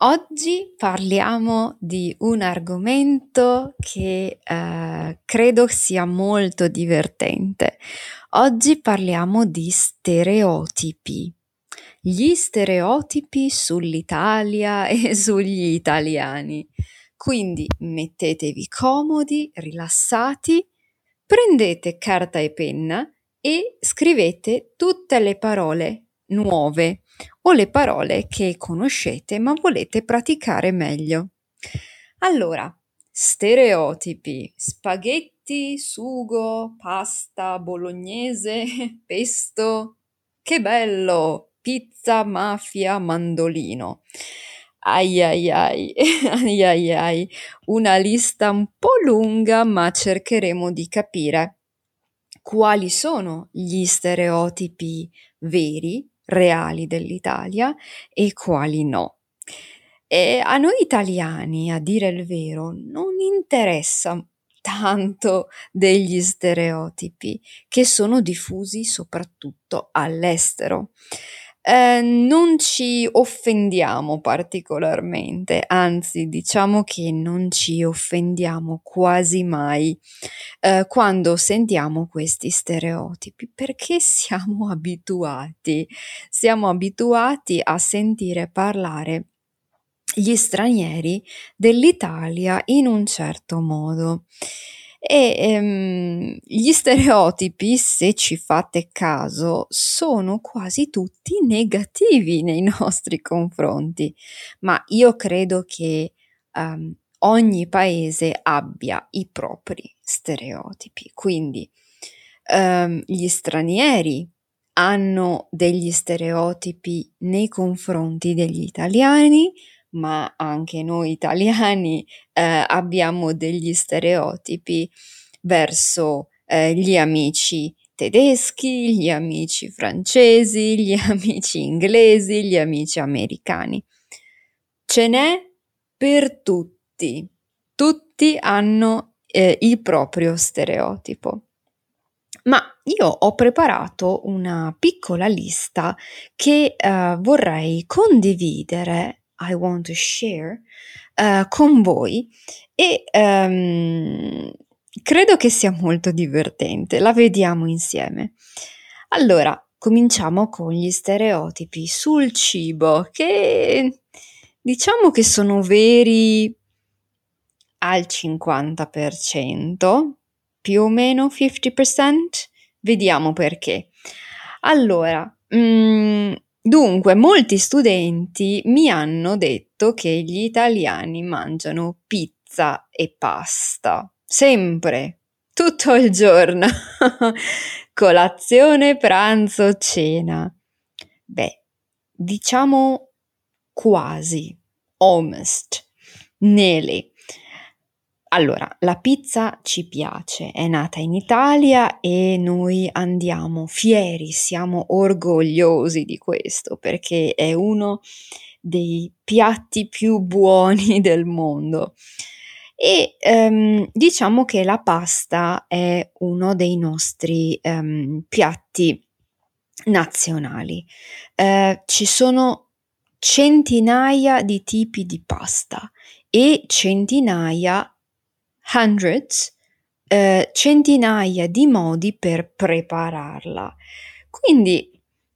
Oggi parliamo di un argomento che eh, credo sia molto divertente. Oggi parliamo di stereotipi. Gli stereotipi sull'Italia e sugli italiani. Quindi mettetevi comodi, rilassati, prendete carta e penna e scrivete tutte le parole nuove o le parole che conoscete ma volete praticare meglio. Allora, stereotipi, spaghetti, sugo, pasta, bolognese, pesto, che bello, pizza, mafia, mandolino. Ai ai ai, ai ai ai, una lista un po' lunga ma cercheremo di capire quali sono gli stereotipi veri reali dell'Italia e quali no. E a noi italiani, a dire il vero, non interessa tanto degli stereotipi che sono diffusi soprattutto all'estero eh, non ci offendiamo particolarmente, anzi diciamo che non ci offendiamo quasi mai eh, quando sentiamo questi stereotipi, perché siamo abituati, siamo abituati a sentire parlare gli stranieri dell'Italia in un certo modo. E ehm, gli stereotipi, se ci fate caso, sono quasi tutti negativi nei nostri confronti, ma io credo che um, ogni paese abbia i propri stereotipi. Quindi um, gli stranieri hanno degli stereotipi nei confronti degli italiani, ma anche noi italiani eh, abbiamo degli stereotipi verso eh, gli amici tedeschi, gli amici francesi, gli amici inglesi, gli amici americani. Ce n'è per tutti. Tutti hanno eh, il proprio stereotipo. Ma io ho preparato una piccola lista che eh, vorrei condividere I want to share uh, con voi e um, credo che sia molto divertente. La vediamo insieme. Allora, cominciamo con gli stereotipi sul cibo che diciamo che sono veri al 50%, più o meno 50%. Vediamo perché. Allora, mm, Dunque, molti studenti mi hanno detto che gli italiani mangiano pizza e pasta, sempre, tutto il giorno, colazione, pranzo, cena. Beh, diciamo quasi, almost, nearly. Allora, la pizza ci piace, è nata in Italia e noi andiamo fieri, siamo orgogliosi di questo perché è uno dei piatti più buoni del mondo. E um, diciamo che la pasta è uno dei nostri um, piatti nazionali. Uh, ci sono centinaia di tipi di pasta e centinaia hundreds, eh, centinaia di modi per prepararla. Quindi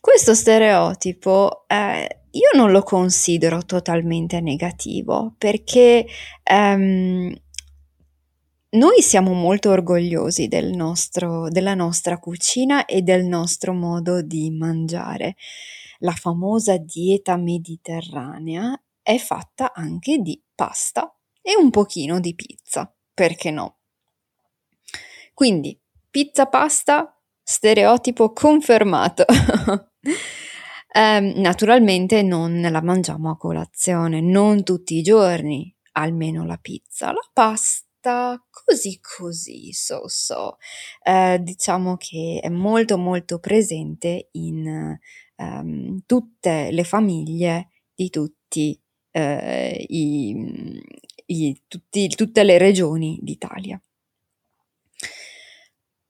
questo stereotipo eh, io non lo considero totalmente negativo perché ehm, noi siamo molto orgogliosi del nostro, della nostra cucina e del nostro modo di mangiare. La famosa dieta mediterranea è fatta anche di pasta e un pochino di pizza, perché no? Quindi, pizza pasta, stereotipo confermato. eh, naturalmente non la mangiamo a colazione, non tutti i giorni, almeno la pizza. La pasta così così, so so. Eh, diciamo che è molto molto presente in um, tutte le famiglie di tutti, eh, i, i, tutti, tutte le regioni d'Italia.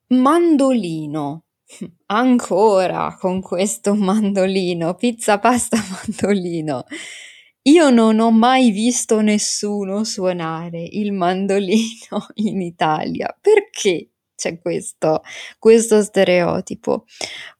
Mandolino, ancora con questo mandolino, pizza pasta mandolino. Io non ho mai visto nessuno suonare il mandolino in Italia. Perché c'è questo, questo stereotipo?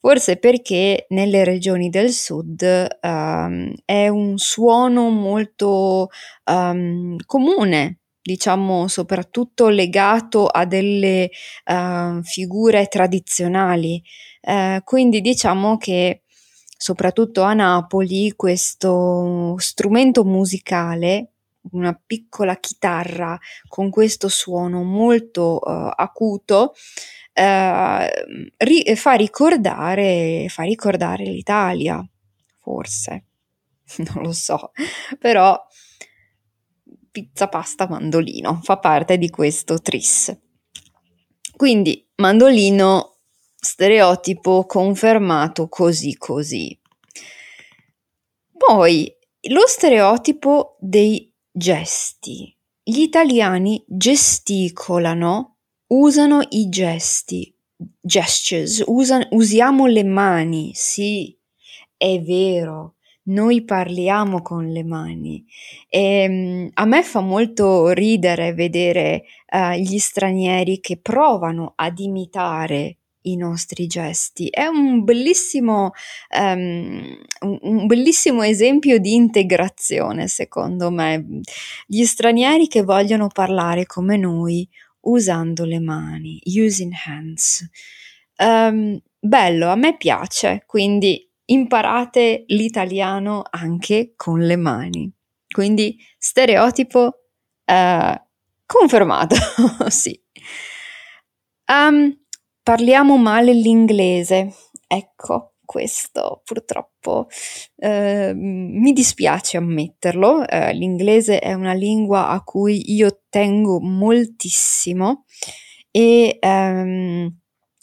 Forse perché nelle regioni del sud um, è un suono molto um, comune, diciamo soprattutto legato a delle uh, figure tradizionali. Uh, quindi diciamo che soprattutto a Napoli, questo strumento musicale, una piccola chitarra con questo suono molto uh, acuto, uh, ri- fa, ricordare, fa ricordare l'Italia, forse, non lo so, però pizza, pasta, mandolino fa parte di questo tris. Quindi mandolino stereotipo confermato così così. Poi lo stereotipo dei gesti. Gli italiani gesticolano, usano i gesti, gestures, usan, usiamo le mani, sì, è vero, noi parliamo con le mani e um, a me fa molto ridere vedere uh, gli stranieri che provano ad imitare i nostri gesti. È un bellissimo, um, un bellissimo esempio di integrazione, secondo me. Gli stranieri che vogliono parlare come noi usando le mani, using hands. Um, bello, a me piace, quindi imparate l'italiano anche con le mani. Quindi stereotipo uh, confermato, sì. Um, Parliamo male l'inglese. Ecco, questo purtroppo eh, mi dispiace ammetterlo. Eh, l'inglese è una lingua a cui io tengo moltissimo e ehm,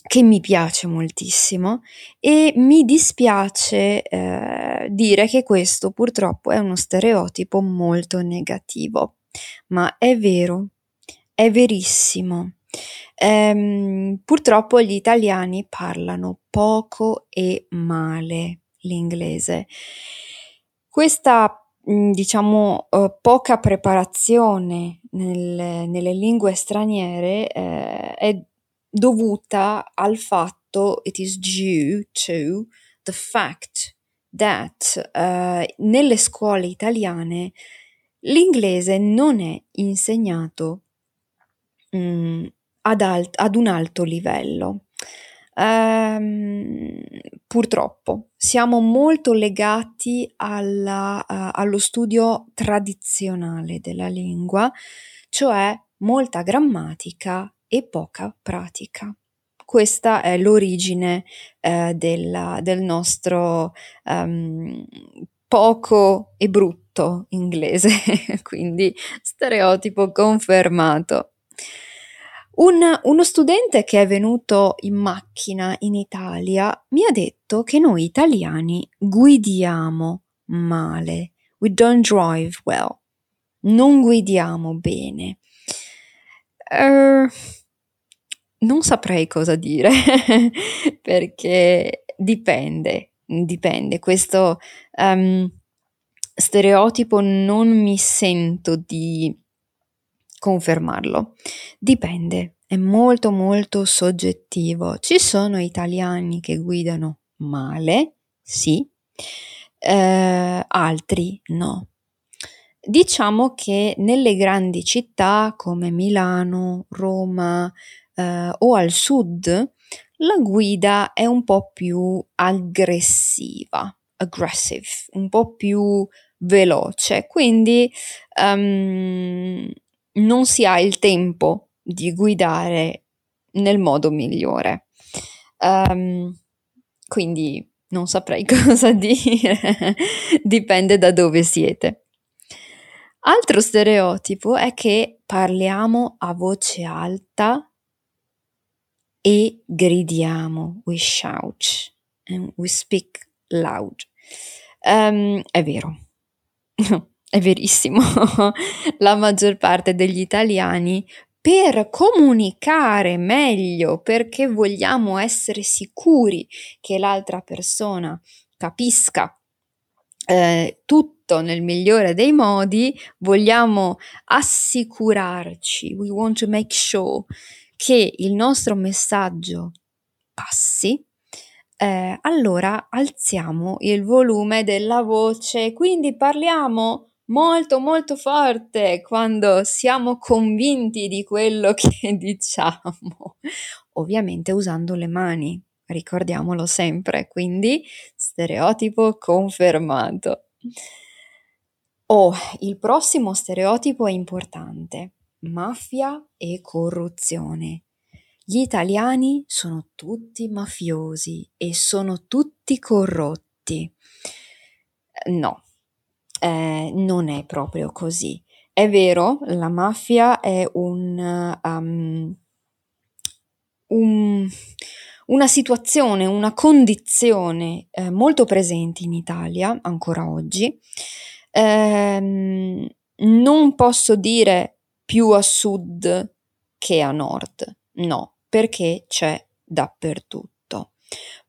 che mi piace moltissimo e mi dispiace eh, dire che questo purtroppo è uno stereotipo molto negativo, ma è vero, è verissimo. Ehm, purtroppo gli italiani parlano poco e male l'inglese. Questa, diciamo, uh, poca preparazione nel, nelle lingue straniere eh, è dovuta al fatto, it is due to the fact that uh, nelle scuole italiane l'inglese non è insegnato mm, ad, alt- ad un alto livello. Um, purtroppo siamo molto legati alla, uh, allo studio tradizionale della lingua, cioè molta grammatica e poca pratica. Questa è l'origine uh, della, del nostro um, poco e brutto inglese, quindi stereotipo confermato. Un, uno studente che è venuto in macchina in Italia mi ha detto che noi italiani guidiamo male. We don't drive well. Non guidiamo bene. Uh, non saprei cosa dire perché dipende, dipende. Questo um, stereotipo non mi sento di confermarlo. Dipende, è molto molto soggettivo. Ci sono italiani che guidano male, sì, eh, altri no. diciamo che nelle grandi città come Milano, Roma eh, o al sud, la guida è un po' più aggressiva, aggressive, un po' più veloce, quindi um, non si ha il tempo di guidare nel modo migliore. Um, quindi non saprei cosa dire, dipende da dove siete. Altro stereotipo è che parliamo a voce alta e gridiamo, we shout, and we speak loud. Um, è vero, è verissimo. La maggior parte degli italiani per comunicare meglio, perché vogliamo essere sicuri che l'altra persona capisca eh, tutto nel migliore dei modi, vogliamo assicurarci, we want to make sure che il nostro messaggio passi, eh, allora alziamo il volume della voce, quindi parliamo molto molto forte quando siamo convinti di quello che diciamo, ovviamente usando le mani, ricordiamolo sempre, quindi stereotipo confermato. Oh, il prossimo stereotipo è importante mafia e corruzione. Gli italiani sono tutti mafiosi e sono tutti corrotti. No, eh, non è proprio così. È vero, la mafia è un, um, un, una situazione, una condizione eh, molto presente in Italia ancora oggi. Eh, non posso dire più a sud che a nord. No, perché c'è dappertutto.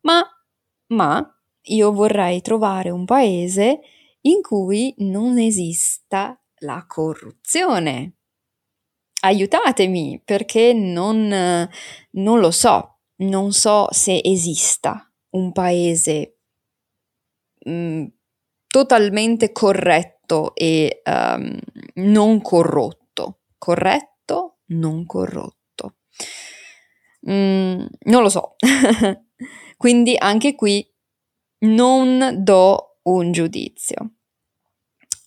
Ma, ma io vorrei trovare un paese in cui non esista la corruzione. Aiutatemi perché non, non lo so, non so se esista un paese mh, mm, totalmente corretto e um, non corrotto corretto, non corrotto. Mm, non lo so. Quindi anche qui non do un giudizio.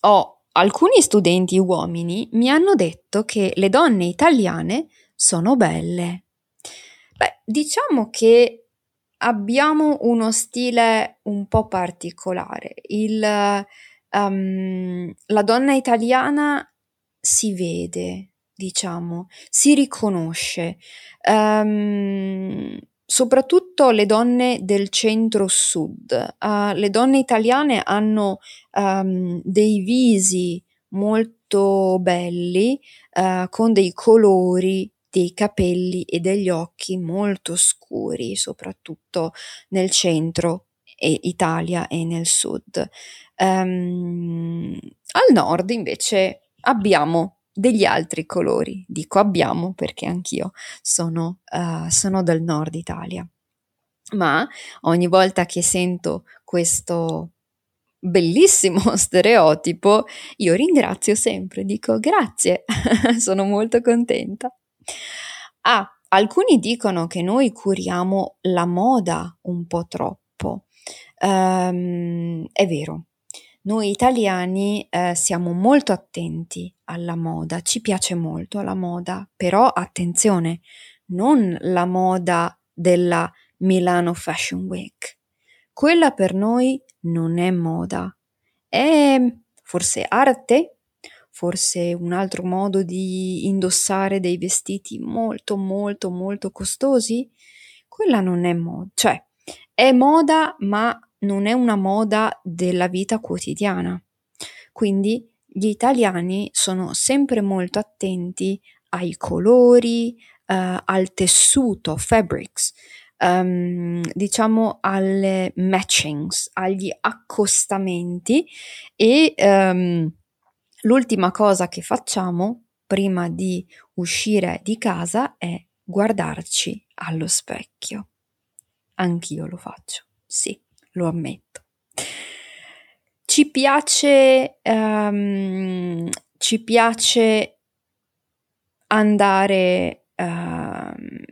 Ho alcuni studenti uomini mi hanno detto che le donne italiane sono belle. Beh, diciamo che abbiamo uno stile un po' particolare. Il, um, la donna italiana si vede, diciamo, si riconosce. Um, soprattutto le donne del centro-sud. Uh, le donne italiane hanno um, dei visi molto belli, uh, con dei colori, dei capelli e degli occhi molto scuri, soprattutto nel centro e Italia e nel sud. Um, al nord invece abbiamo degli altri colori. Dico abbiamo perché anch'io sono, uh, sono del nord Italia. Ma ogni volta che sento questo bellissimo stereotipo, io ringrazio sempre, dico grazie, sono molto contenta. Ah, alcuni dicono che noi curiamo la moda un po' troppo. Um, è vero, noi italiani eh, siamo molto attenti alla moda, ci piace molto la moda, però attenzione, non la moda della Milano Fashion Week. Quella per noi non è moda, è forse arte, forse un altro modo di indossare dei vestiti molto molto molto costosi. Quella non è moda, cioè è moda ma non è una moda della vita quotidiana. Quindi gli italiani sono sempre molto attenti ai colori, uh, al tessuto, fabrics, um, diciamo alle matchings, agli accostamenti e um, l'ultima cosa che facciamo prima di uscire di casa è guardarci allo specchio. Anch'io lo faccio, sì lo ammetto. ci piace, um, ci piace andare, uh,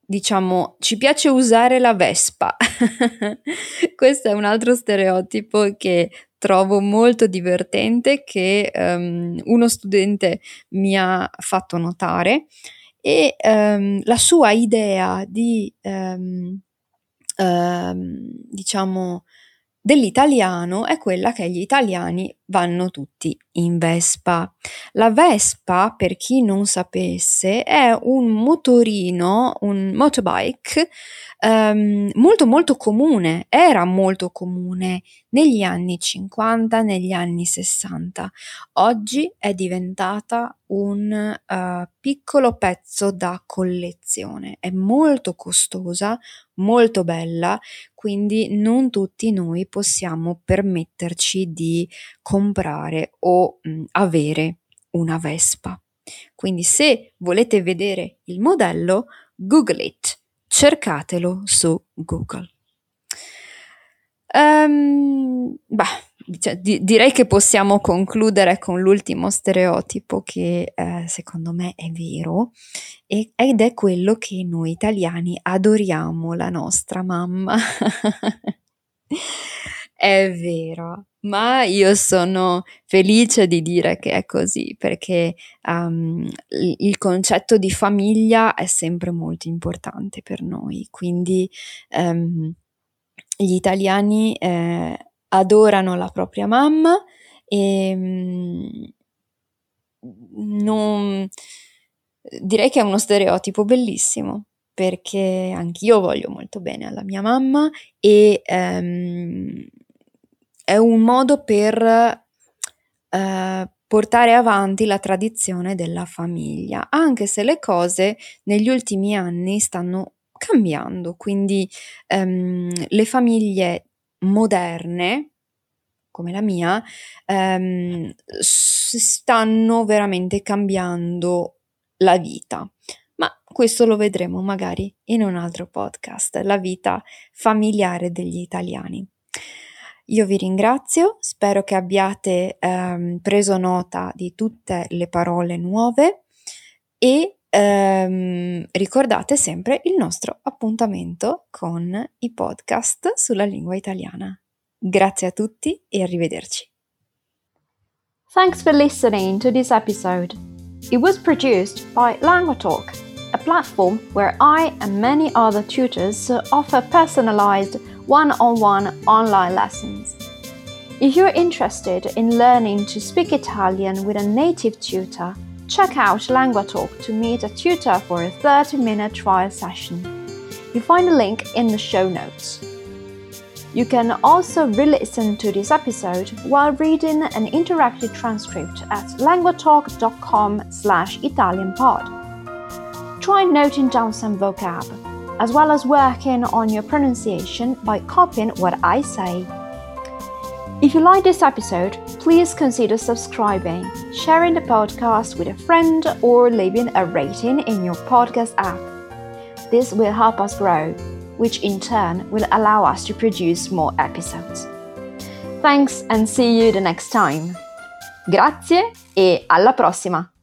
diciamo, ci piace usare la Vespa. Questo è un altro stereotipo che trovo molto divertente che um, uno studente mi ha fatto notare e um, la sua idea di um, diciamo dell'italiano è quella che gli italiani vanno tutti in Vespa. La Vespa, per chi non sapesse, è un motorino, un motorbike ehm, molto molto comune, era molto comune negli anni 50, negli anni 60. Oggi è diventata un uh, piccolo pezzo da collezione, è molto costosa, molto bella, quindi non tutti noi possiamo permetterci di comprare o mh, avere una Vespa. Quindi se volete vedere il modello, Google it, cercatelo su Google. Um, bah, cioè, di- direi che possiamo concludere con l'ultimo stereotipo che eh, secondo me è vero e- ed è quello che noi italiani adoriamo la nostra mamma. è vero, ma io sono felice di dire che è così perché um, il concetto di famiglia è sempre molto importante per noi, quindi um, gli italiani eh, adorano la propria mamma e um, non, direi che è uno stereotipo bellissimo perché anch'io voglio molto bene alla mia mamma e um, è un modo per uh, portare avanti la tradizione della famiglia, anche se le cose negli ultimi anni stanno cambiando, quindi um, le famiglie moderne, come la mia, um, stanno veramente cambiando la vita. Ma questo lo vedremo magari in un altro podcast, la vita familiare degli italiani. Io vi ringrazio, spero che abbiate ehm, preso nota di tutte le parole nuove e ehm, ricordate sempre il nostro appuntamento con i podcast sulla lingua italiana. Grazie a tutti e arrivederci. Thanks for listening to this episode. It was produced by LanguaTalk, a platform where I and many other tutors offer personalized one on one online lessons. If you're interested in learning to speak Italian with a native tutor, check out LanguaTalk to meet a tutor for a 30 minute trial session. You find a link in the show notes. You can also re-listen to this episode while reading an interactive transcript at languatalk.com slash italianpod. Try noting down some vocab, as well as working on your pronunciation by copying what I say. If you like this episode, please consider subscribing, sharing the podcast with a friend, or leaving a rating in your podcast app. This will help us grow which in turn will allow us to produce more episodes. Thanks and see you the next time. Grazie e alla prossima!